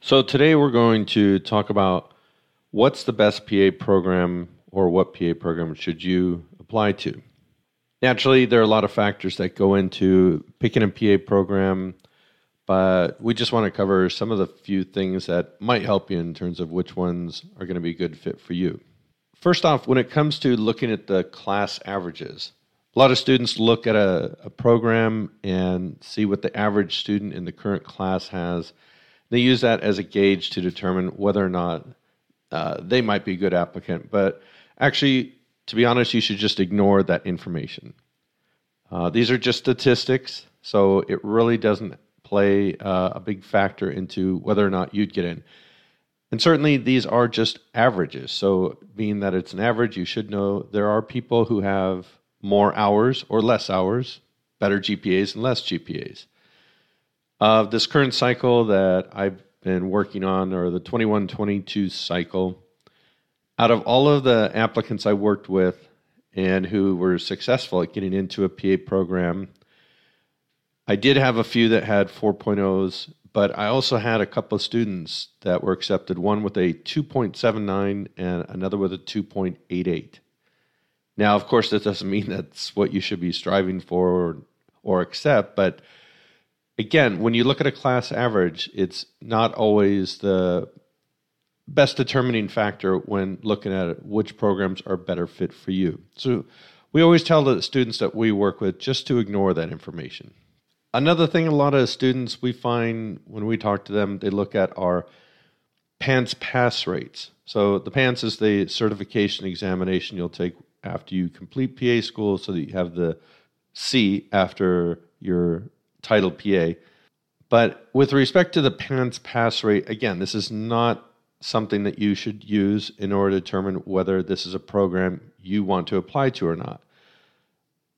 So today we're going to talk about what's the best PA program or what PA program should you apply to. Naturally, there are a lot of factors that go into picking a PA program, but we just want to cover some of the few things that might help you in terms of which ones are going to be a good fit for you. First off, when it comes to looking at the class averages, a lot of students look at a, a program and see what the average student in the current class has. They use that as a gauge to determine whether or not uh, they might be a good applicant. But actually, to be honest, you should just ignore that information. Uh, these are just statistics, so it really doesn't play uh, a big factor into whether or not you'd get in. And certainly these are just averages. So, being that it's an average, you should know there are people who have more hours or less hours, better GPAs and less GPAs. Of this current cycle that I've been working on, or the 21 22 cycle, out of all of the applicants I worked with and who were successful at getting into a PA program, I did have a few that had 4.0s, but I also had a couple of students that were accepted, one with a 2.79 and another with a 2.88. Now, of course, that doesn't mean that's what you should be striving for or, or accept, but again, when you look at a class average, it's not always the best determining factor when looking at it, which programs are better fit for you. So we always tell the students that we work with just to ignore that information. Another thing a lot of students we find when we talk to them, they look at our PANCE pass rates. So the PANCE is the certification examination you'll take after you complete PA school so that you have the C after your title PA. But with respect to the PANCE pass rate, again, this is not something that you should use in order to determine whether this is a program you want to apply to or not.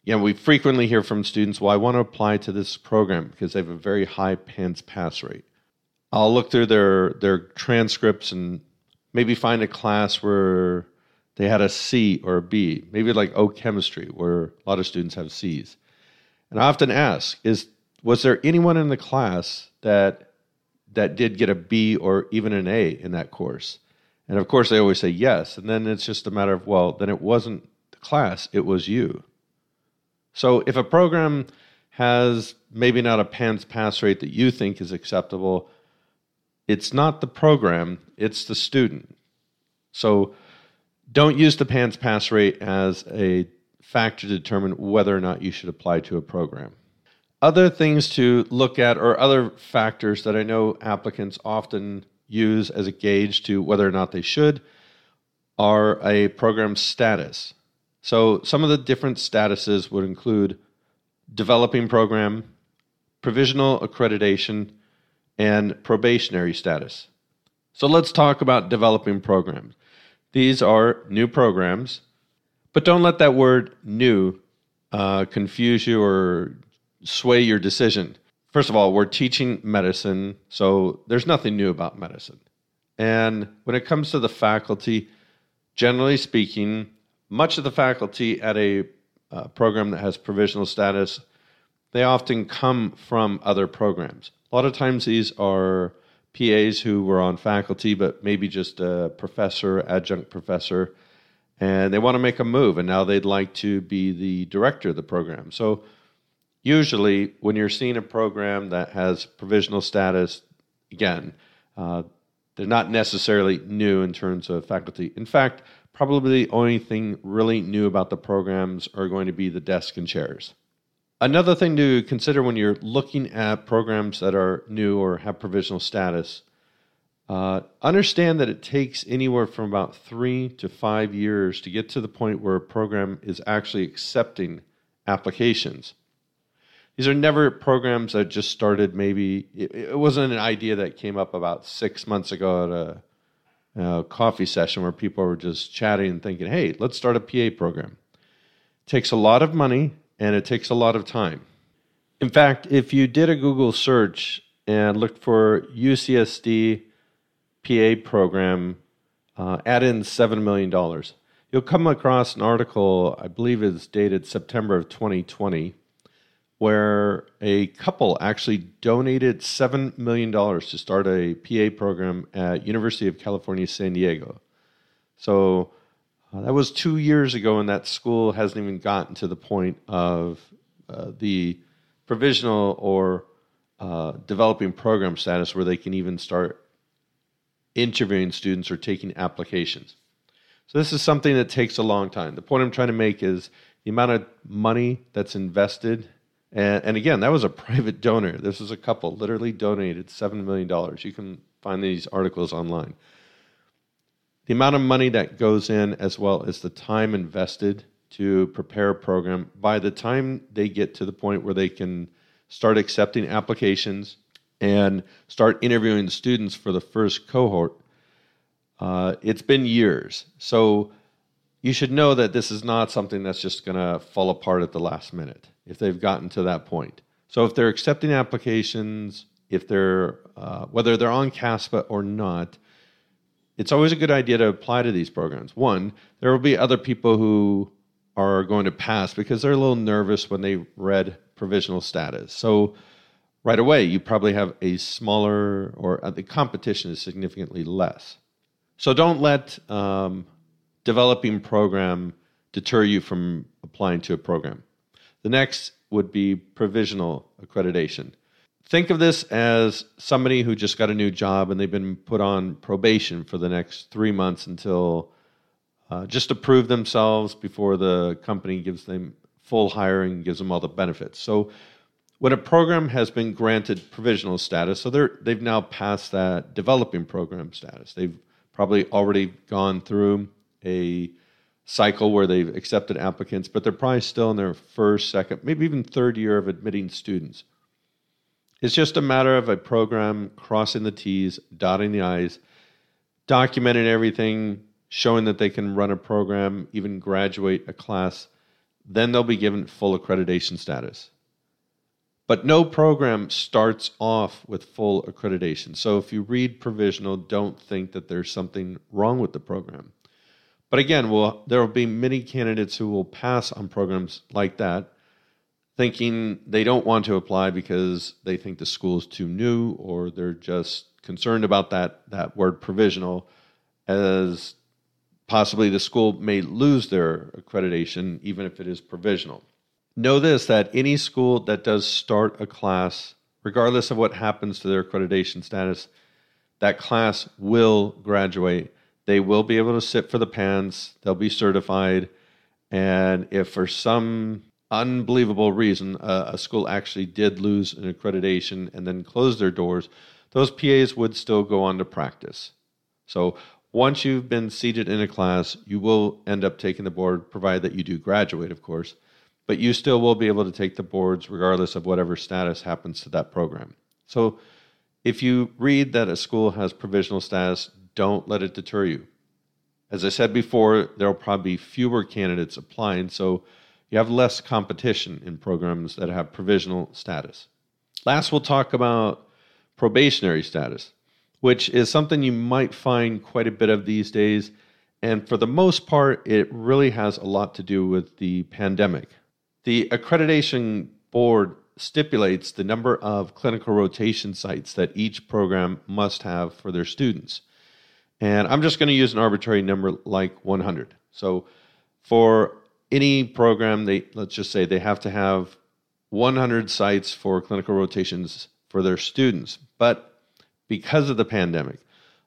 Yeah, we frequently hear from students, well, I want to apply to this program because they have a very high PANCE pass rate. I'll look through their, their transcripts and maybe find a class where they had a C or a B, maybe like O chemistry, where a lot of students have C's. And I often ask, is was there anyone in the class that that did get a B or even an A in that course? And of course, they always say yes. And then it's just a matter of, well, then it wasn't the class, it was you. So if a program has maybe not a PANCE pass rate that you think is acceptable, it's not the program, it's the student. So don't use the PANCE pass rate as a factor to determine whether or not you should apply to a program. Other things to look at, or other factors that I know applicants often use as a gauge to whether or not they should, are a program status. So, some of the different statuses would include developing program, provisional accreditation, and probationary status. So, let's talk about developing programs. These are new programs, but don't let that word new uh, confuse you or sway your decision. First of all, we're teaching medicine, so there's nothing new about medicine. And when it comes to the faculty, generally speaking, much of the faculty at a uh, program that has provisional status, they often come from other programs. A lot of times these are PAs who were on faculty, but maybe just a professor, adjunct professor, and they want to make a move, and now they'd like to be the director of the program. So usually when you're seeing a program that has provisional status, again, uh, they're not necessarily new in terms of faculty. In fact, probably the only thing really new about the programs are going to be the desk and chairs. Another thing to consider when you're looking at programs that are new or have provisional status, uh, understand that it takes anywhere from about three to five years to get to the point where a program is actually accepting applications these are never programs that just started maybe. It, it wasn't an idea that came up about six months ago at a, coffee session where people were just chatting and thinking hey let's start a pa program. It takes a lot of money and it takes a lot of time. In fact if you did a google search and looked for ucsd pa program uh, add in $7 million you'll come across an article i believe is dated september of 2020 where a couple actually donated $7 million to start a PA program at University of California, San Diego. So uh, that was two years ago, and that school hasn't even gotten to the point of uh, the provisional or uh, developing program status where they can even start interviewing students or taking applications. So this is something that takes a long time. The point I'm trying to make is the amount of money that's invested. And, and again, that was a private donor. This is a couple literally donated $7 million. You can find these articles online. The amount of money that goes in, as well as the time invested to prepare a program, by the time they get to the point where they can start accepting applications and start interviewing students for the first cohort, uh, it's been years. So you should know that this is not something that's just going to fall apart at the last minute if they've gotten to that point. So if they're accepting applications, if they're uh, whether they're on CASPA or not, it's always a good idea to apply to these programs. One, there will be other people who are going to pass because they're a little nervous when they read provisional status. So right away, you probably have a smaller or uh, the competition is significantly less. So don't let um, developing program deter you from applying to a program. The next would be provisional accreditation. Think of this as somebody who just got a new job and they've been put on probation for the next three months until uh, just to prove themselves before the company gives them full hiring, gives them all the benefits. So when a program has been granted provisional status, so they're, they've now passed that developing program status. They've probably already gone through a cycle where they've accepted applicants, but they're probably still in their first, second, maybe even third year of admitting students. It's just a matter of a program crossing the T's, dotting the I's, documenting everything, showing that they can run a program, even graduate a class. Then they'll be given full accreditation status. But no program starts off with full accreditation. So if you read provisional, don't think that there's something wrong with the program. But again, well, there will be many candidates who will pass on programs like that, thinking they don't want to apply because they think the school is too new or they're just concerned about that, that word provisional, as possibly the school may lose their accreditation even if it is provisional. Know this that any school that does start a class, regardless of what happens to their accreditation status, that class will graduate they will be able to sit for the PANCE, they'll be certified. And if for some unbelievable reason uh, a school actually did lose an accreditation and then close their doors, those PAs would still go on to practice. So once you've been seated in a class, you will end up taking the board, provided that you do graduate, of course. But you still will be able to take the boards regardless of whatever status happens to that program. So if you read that a school has provisional status, don't let it deter you. As I said before, there will probably be fewer candidates applying, so you have less competition in programs that have provisional status. Last, we'll talk about probationary status, which is something you might find quite a bit of these days. And for the most part, it really has a lot to do with the pandemic. The accreditation board stipulates the number of clinical rotation sites that each program must have for their students. And I'm just going to use an arbitrary number like 100. So for any program, they let's just say they have to have 100 sites for clinical rotations for their students. But because of the pandemic,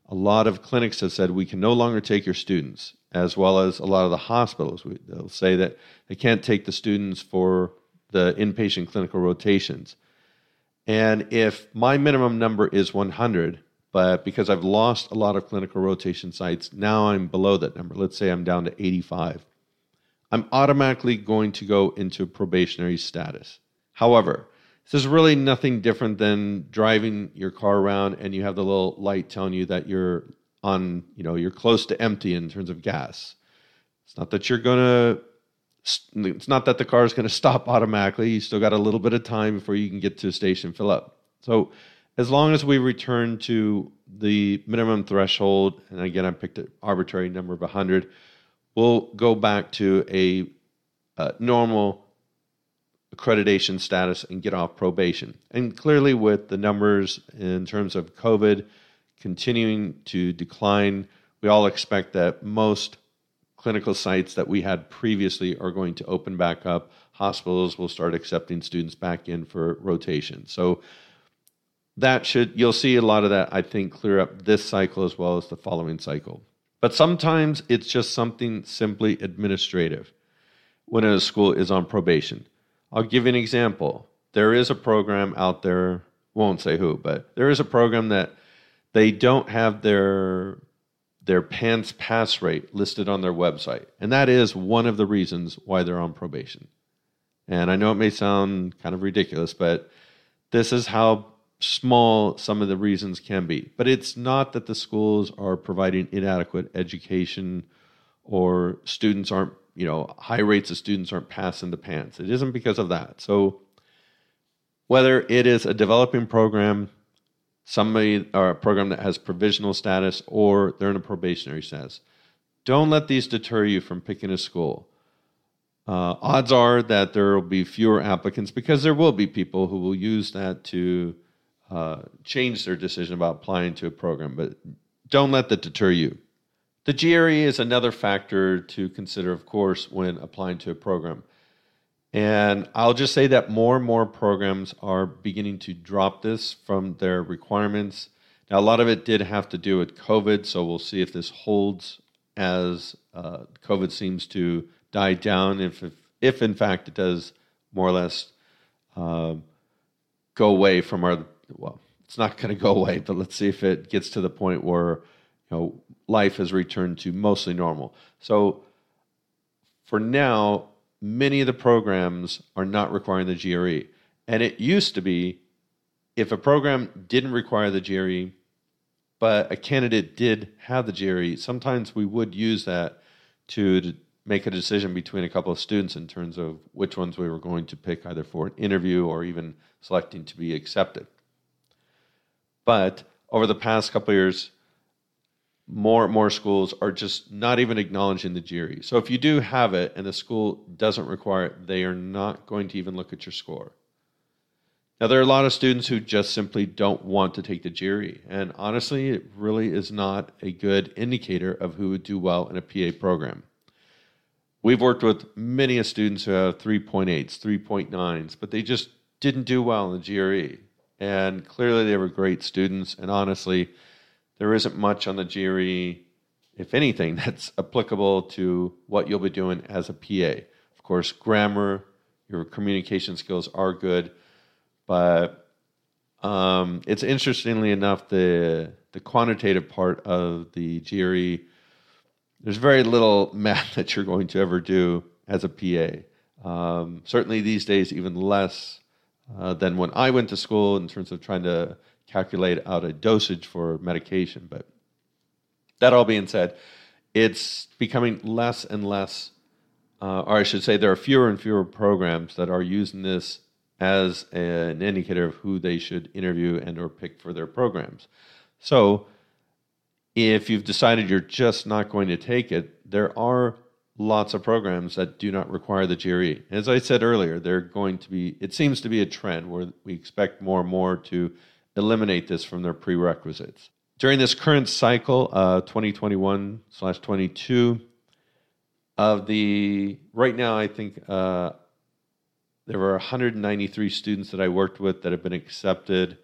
a lot of clinics have said we can no longer take your students, as well as a lot of the hospitals. They'll say that they can't take the students for the inpatient clinical rotations. And if my minimum number is 100, but because I've lost a lot of clinical rotation sites, now I'm below that number. Let's say I'm down to 85. I'm automatically going to go into probationary status. However, this is really nothing different than driving your car around and you have the little light telling you that you're on, you know, you're close to empty in terms of gas. It's not that you're going to it's not that the car is going to stop automatically. You still got a little bit of time before you can get to a station fill up. So as long as we return to the minimum threshold, and again, I picked an arbitrary number of 100, we'll go back to a, a normal accreditation status and get off probation. And clearly, with the numbers in terms of COVID continuing to decline, we all expect that most clinical sites that we had previously are going to open back up. Hospitals will start accepting students back in for rotation. So that should you'll see a lot of that I think clear up this cycle as well as the following cycle. But sometimes it's just something simply administrative when a school is on probation. I'll give you an example. There is a program out there, won't say who, but there is a program that they don't have their their PANCE pass rate listed on their website. And that is one of the reasons why they're on probation. And I know it may sound kind of ridiculous, but this is how small some of the reasons can be. But it's not that the schools are providing inadequate education or students aren't, you know, high rates of students aren't passing the PANCE. It isn't because of that. So whether it is a developing program somebody or a program that has provisional status or they're in a probationary status. Don't let these deter you from picking a school. Uh, odds are that there will be fewer applicants because there will be people who will use that to uh, change their decision about applying to a program, but don't let that deter you. The GRE is another factor to consider, of course, when applying to a program. And I'll just say that more and more programs are beginning to drop this from their requirements. Now, a lot of it did have to do with COVID, so we'll see if this holds as uh, COVID seems to die down. If, if, if, in fact, it does more or less uh, go away from our, well, it's not going to go away, but let's see if it gets to the point where you know life has returned to mostly normal. So, for now, many of the programs are not requiring the GRE. And it used to be if a program didn't require the GRE, but a candidate did have the GRE, sometimes we would use that to make a decision between a couple of students in terms of which ones we were going to pick either for an interview or even selecting to be accepted. But over the past couple years, more and more schools are just not even acknowledging the GRE. So if you do have it and the school doesn't require it, they are not going to even look at your score. Now, there are a lot of students who just simply don't want to take the GRE. And honestly, it really is not a good indicator of who would do well in a PA program. We've worked with many students who have 3.8s, 3.9s, but they just didn't do well in the GRE. And clearly, they were great students. And honestly, there isn't much on the GRE, if anything, that's applicable to what you'll be doing as a PA. Of course, grammar, your communication skills are good, but um, it's interestingly enough the the quantitative part of the GRE. There's very little math that you're going to ever do as a PA. Um, certainly these days, even less uh, than when I went to school in terms of trying to calculate out a dosage for medication. But that all being said, it's becoming less and less, uh, or I should say, there are fewer and fewer programs that are using this as an indicator of who they should interview and or pick for their programs. So if you've decided you're just not going to take it, there are lots of programs that do not require the GRE. As I said earlier, they're going to be, it seems to be a trend where we expect more and more to eliminate this from their prerequisites. During this current cycle, uh, 2021 slash 22, of the right now, I think uh, there were 193 students that I worked with that have been accepted,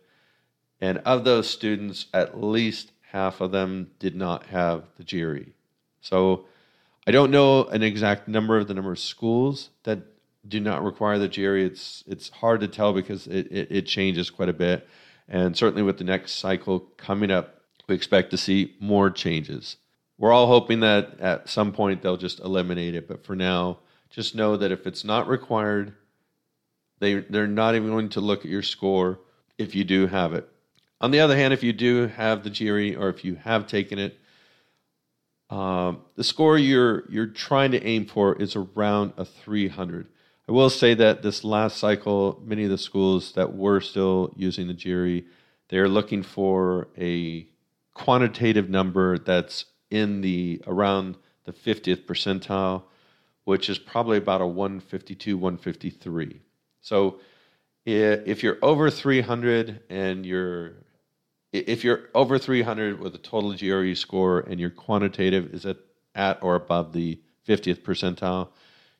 and of those students, at least half of them did not have the GRE. So I don't know an exact number of the number of schools that do not require the GRE. It's it's hard to tell because it, it, it changes quite a bit. And certainly with the next cycle coming up, we expect to see more changes. We're all hoping that at some point they'll just eliminate it, but for now, just know that if it's not required, they, they're not even going to look at your score if you do have it. On the other hand, if you do have the GRE or if you have taken it, um, the score you're you're trying to aim for is around a 300. I will say that this last cycle, many of the schools that were still using the GRE, they're looking for a quantitative number that's in the around the 50th percentile, which is probably about a 152, 153. So if you're over 300 and you're if you're over 300 with a total GRE score and your quantitative is at, at or above the 50th percentile,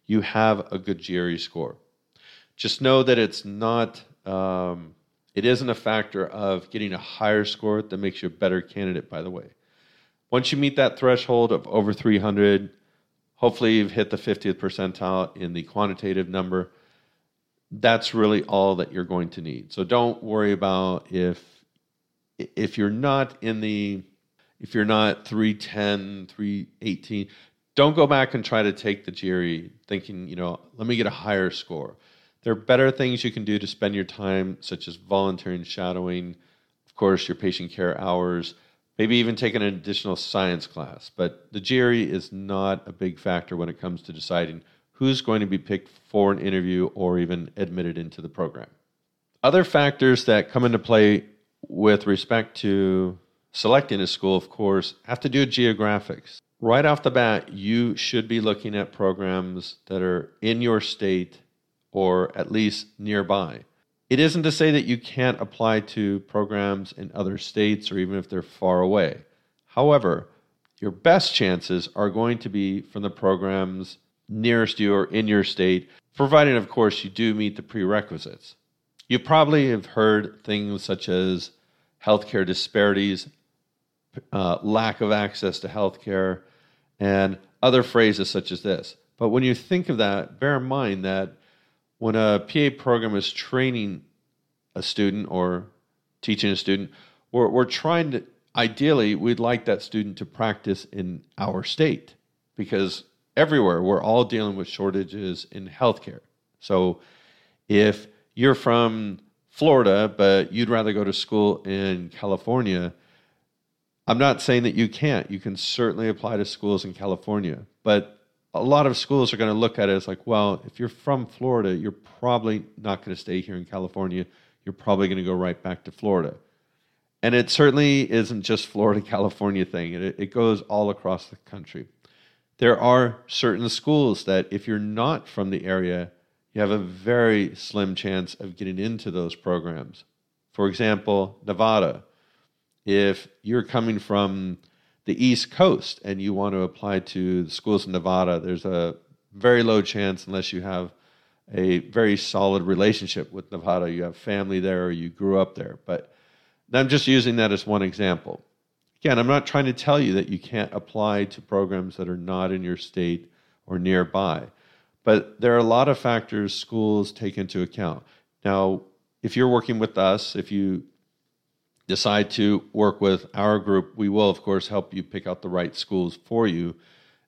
you have a good GRE score. Just know that it's not, um, it isn't a factor of getting a higher score that makes you a better candidate, by the way. Once you meet that threshold of over 300, hopefully you've hit the 50th percentile in the quantitative number. That's really all that you're going to need. So don't worry about if if you're not in the if you're not 310 318 don't go back and try to take the GRE thinking you know let me get a higher score. There are better things you can do to spend your time such as volunteering shadowing of course your patient care hours maybe even taking an additional science class. But the GRE is not a big factor when it comes to deciding who's going to be picked for an interview or even admitted into the program. Other factors that come into play with respect to selecting a school, of course, have to do geographics. Right off the bat, you should be looking at programs that are in your state or at least nearby. It isn't to say that you can't apply to programs in other states or even if they're far away. However, your best chances are going to be from the programs nearest you or in your state, providing, of course, you do meet the prerequisites. You probably have heard things such as healthcare disparities, uh, lack of access to healthcare, and other phrases such as this. But when you think of that, bear in mind that when a PA program is training a student or teaching a student, we're, we're trying to, ideally, we'd like that student to practice in our state because everywhere we're all dealing with shortages in healthcare. So if you're from Florida, but you'd rather go to school in California, I'm not saying that you can't. You can certainly apply to schools in California, but a lot of schools are going to look at it as like, well, if you're from Florida, you're probably not going to stay here in California. You're probably going to go right back to Florida. And it certainly isn't just Florida, California thing. It, it goes all across the country. There are certain schools that if you're not from the area, you have a very slim chance of getting into those programs. For example, Nevada. If you're coming from the East Coast and you want to apply to the schools in Nevada, there's a very low chance, unless you have a very solid relationship with Nevada, you have family there or you grew up there. But I'm just using that as one example. Again, I'm not trying to tell you that you can't apply to programs that are not in your state or nearby. But there are a lot of factors schools take into account. Now, if you're working with us, if you decide to work with our group, we will, of course, help you pick out the right schools for you.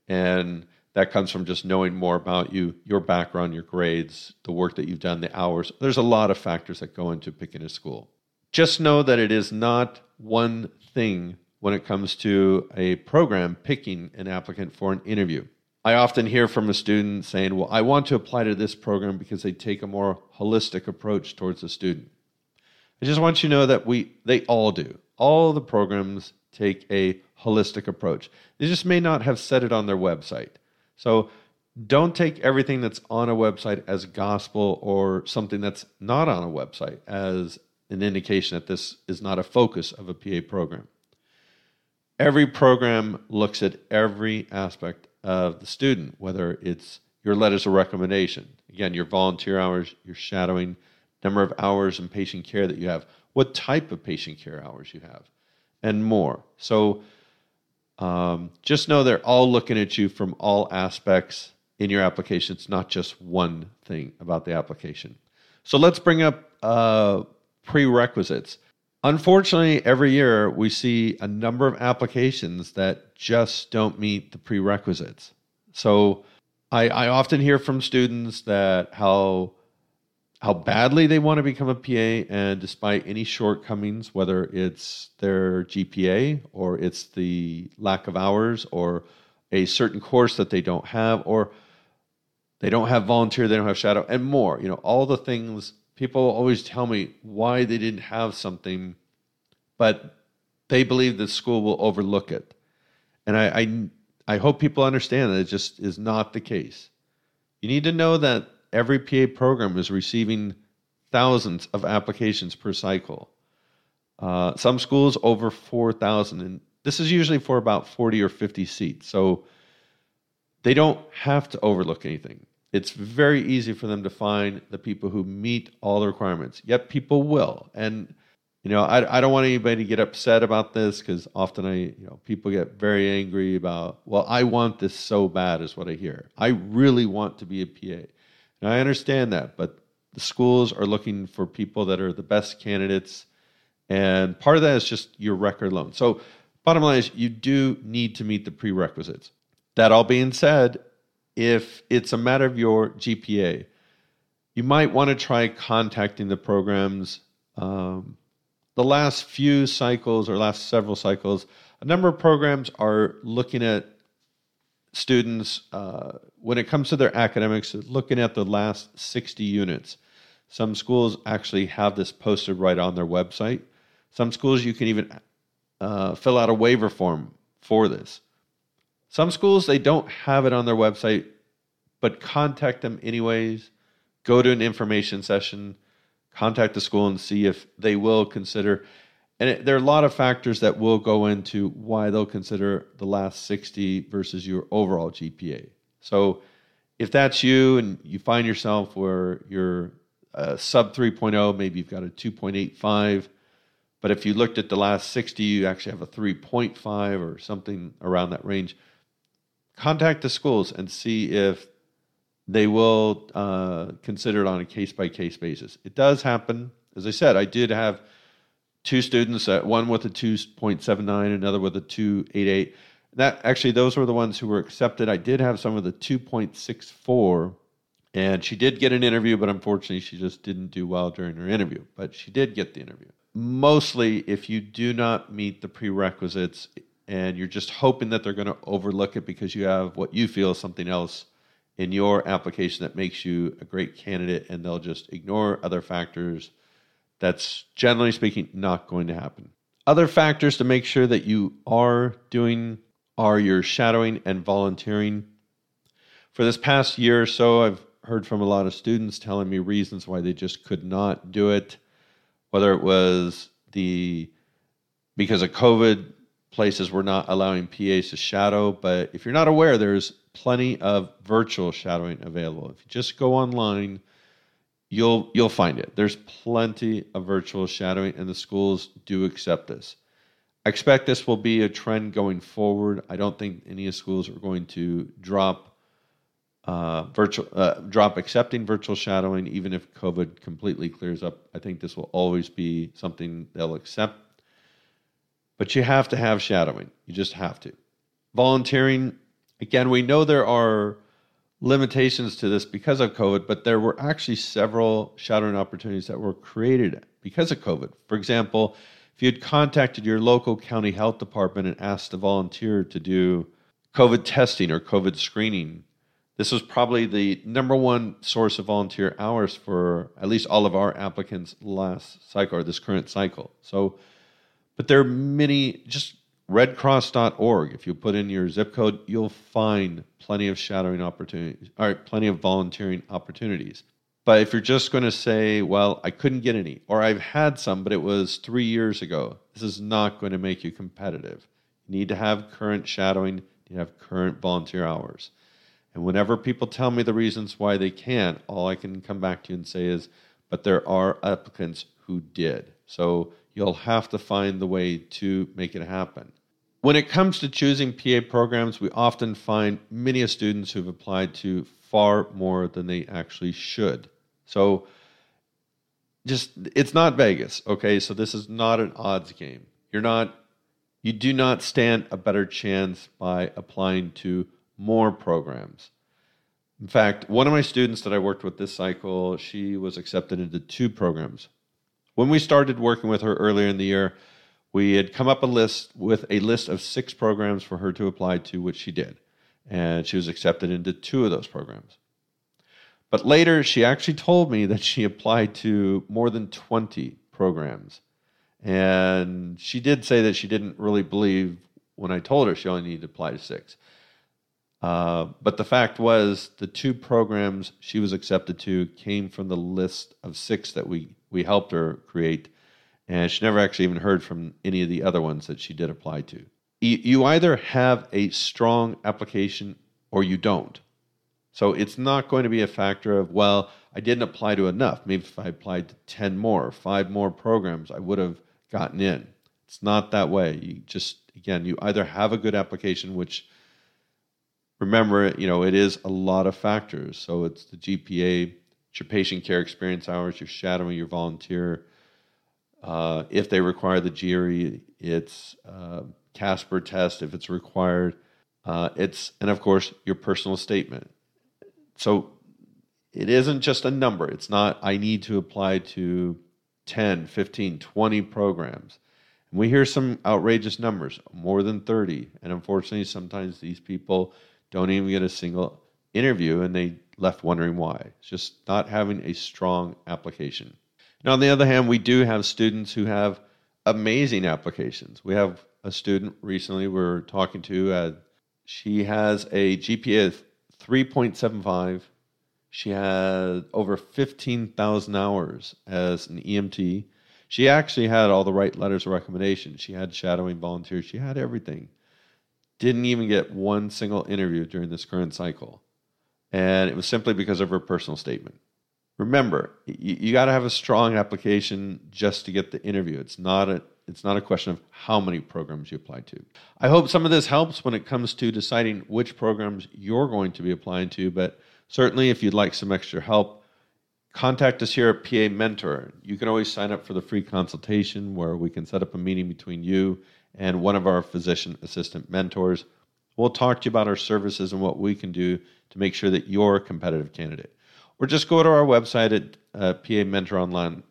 And that comes from just knowing more about you, your background, your grades, the work that you've done, the hours. There's a lot of factors that go into picking a school. Just know that it is not one thing when it comes to a program picking an applicant for an interview. I often hear from a student saying, Well, I want to apply to this program because they take a more holistic approach towards the student. I just want you to know that we they all do. All the programs take a holistic approach. They just may not have said it on their website. So don't take everything that's on a website as gospel or something that's not on a website as an indication that this is not a focus of a PA program. Every program looks at every aspect of the student, whether it's your letters of recommendation, again, your volunteer hours, your shadowing, number of hours in patient care that you have, what type of patient care hours you have, and more. So um, just know they're all looking at you from all aspects in your application. It's not just one thing about the application. So let's bring up uh, prerequisites. Unfortunately, every year we see a number of applications that just don't meet the prerequisites. So I, I often hear from students that how how badly they want to become a PA, and despite any shortcomings, whether it's their GPA or it's the lack of hours or a certain course that they don't have, or they don't have volunteer, they don't have shadow, and more. You know, all the things people always tell me why they didn't have something, but they believe the school will overlook it. And I, I, I hope people understand that it just is not the case. You need to know that every PA program is receiving thousands of applications per cycle. Uh, some schools over 4,000, and this is usually for about 40 or 50 seats. So they don't have to overlook anything. It's very easy for them to find the people who meet all the requirements. Yet people will. And you know, I, I don't want anybody to get upset about this because often I, you know, people get very angry about, well, I want this so bad, is what I hear. I really want to be a PA. And I understand that, but the schools are looking for people that are the best candidates. And part of that is just your record alone. So, bottom line is, you do need to meet the prerequisites. That all being said, if it's a matter of your GPA, you might want to try contacting the programs. Um, the last few cycles or last several cycles, a number of programs are looking at students uh, when it comes to their academics, looking at the last 60 units. Some schools actually have this posted right on their website. Some schools you can even uh, fill out a waiver form for this. Some schools they don't have it on their website, but contact them anyways. Go to an information session contact the school and see if they will consider. And it, there are a lot of factors that will go into why they'll consider the last 60 versus your overall GPA. So if that's you and you find yourself where you're a sub 3.0, maybe you've got a 2.85, but if you looked at the last 60, you actually have a 3.5 or something around that range, contact the schools and see if they will uh, consider it on a case by case basis. It does happen. As I said, I did have two students, uh, one with a 2.79, another with a 2.88. That actually, those were the ones who were accepted. I did have some with a 2.64, and she did get an interview, but unfortunately, she just didn't do well during her interview. But she did get the interview. Mostly, if you do not meet the prerequisites and you're just hoping that they're going to overlook it because you have what you feel is something else in your application that makes you a great candidate and they'll just ignore other factors, that's generally speaking not going to happen. Other factors to make sure that you are doing are your shadowing and volunteering. For this past year or so, I've heard from a lot of students telling me reasons why they just could not do it, whether it was the because of COVID, places were not allowing PAs to shadow. But if you're not aware, there's plenty of virtual shadowing available. If you just go online, you'll you'll find it. There's plenty of virtual shadowing, and the schools do accept this. I expect this will be a trend going forward. I don't think any of schools are going to drop uh, virtual uh, drop accepting virtual shadowing, even if COVID completely clears up. I think this will always be something they'll accept. But you have to have shadowing. You just have to. Volunteering Again, we know there are limitations to this because of COVID, but there were actually several shadowing opportunities that were created because of COVID. For example, if you had contacted your local county health department and asked a volunteer to do COVID testing or COVID screening, this was probably the number one source of volunteer hours for at least all of our applicants last cycle or this current cycle. So, but there are many just redcross.org if you put in your zip code you'll find plenty of shadowing opportunities all right plenty of volunteering opportunities. But if you're just going to say well i couldn't get any or i've had some but it was three years ago this is not going to make you competitive. You need to have current shadowing you have current volunteer hours. And whenever people tell me the reasons why they can't all i can come back to you and say is but there are applicants who did. So you'll have to find the way to make it happen when it comes to choosing PA programs, we often find many students who've applied to far more than they actually should. So, just it's not Vegas, okay? So, this is not an odds game. You're not, you do not stand a better chance by applying to more programs. In fact, one of my students that I worked with this cycle, she was accepted into two programs. When we started working with her earlier in the year, we had come up a list with a list of six programs for her to apply to, which she did. And she was accepted into two of those programs. But later, she actually told me that she applied to more than 20 programs. And she did say that she didn't really believe when I told her she only needed to apply to six. Uh, but the fact was, the two programs she was accepted to came from the list of six that we, we helped her create. And she never actually even heard from any of the other ones that she did apply to. You either have a strong application or you don't. So it's not going to be a factor of, well, I didn't apply to enough. Maybe if I applied to 10 more, five more programs, I would have gotten in. It's not that way. You just, again, you either have a good application, which remember, you know, it is a lot of factors. So it's the GPA, it's your patient care experience hours, your shadowing, your volunteer. Uh, if they require the GRE, it's uh, Casper test if it's required. Uh, it's and of course your personal statement. So it isn't just a number. It's not I need to apply to 10, 15, 20 programs. And we hear some outrageous numbers, more than 30. And unfortunately, sometimes these people don't even get a single interview and they left wondering why. It's just not having a strong application. Now, on the other hand, we do have students who have amazing applications. We have a student recently we are talking to. Uh, she has a GPA of 3.75. She had over 15,000 hours as an EMT. She actually had all the right letters of recommendation. She had shadowing volunteers. She had everything didn't even get one single interview during this current cycle. And it was simply because of her personal statement. Remember, you, you got to have a strong application just to get the interview. It's not a it's not a question of how many programs you apply to. I hope some of this helps when it comes to deciding which programs you're going to be applying to, but certainly if you'd like some extra help, contact us here at PA Mentor. You can always sign up for the free consultation where we can set up a meeting between you and one of our physician assistant mentors. We'll talk to you about our services and what we can do to make sure that you're a competitive candidate. Or just go to our website at uh, PA Mentor Online,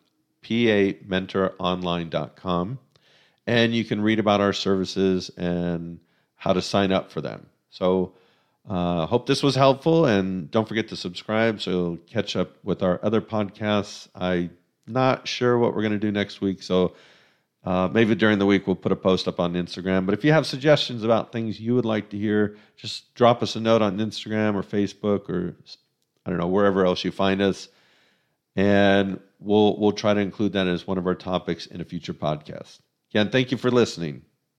pamentoronline.com, and you can read about our services and how to sign up for them. So, uh, hope this was helpful, and don't forget to subscribe so you'll catch up with our other podcasts. I'm not sure what we're going to do next week, so uh, maybe during the week we'll put a post up on Instagram. But if you have suggestions about things you would like to hear, just drop us a note on Instagram or Facebook or I don't know wherever else you find us, and we'll we'll try to include that as one of our topics in a future podcast. Again, thank you for listening.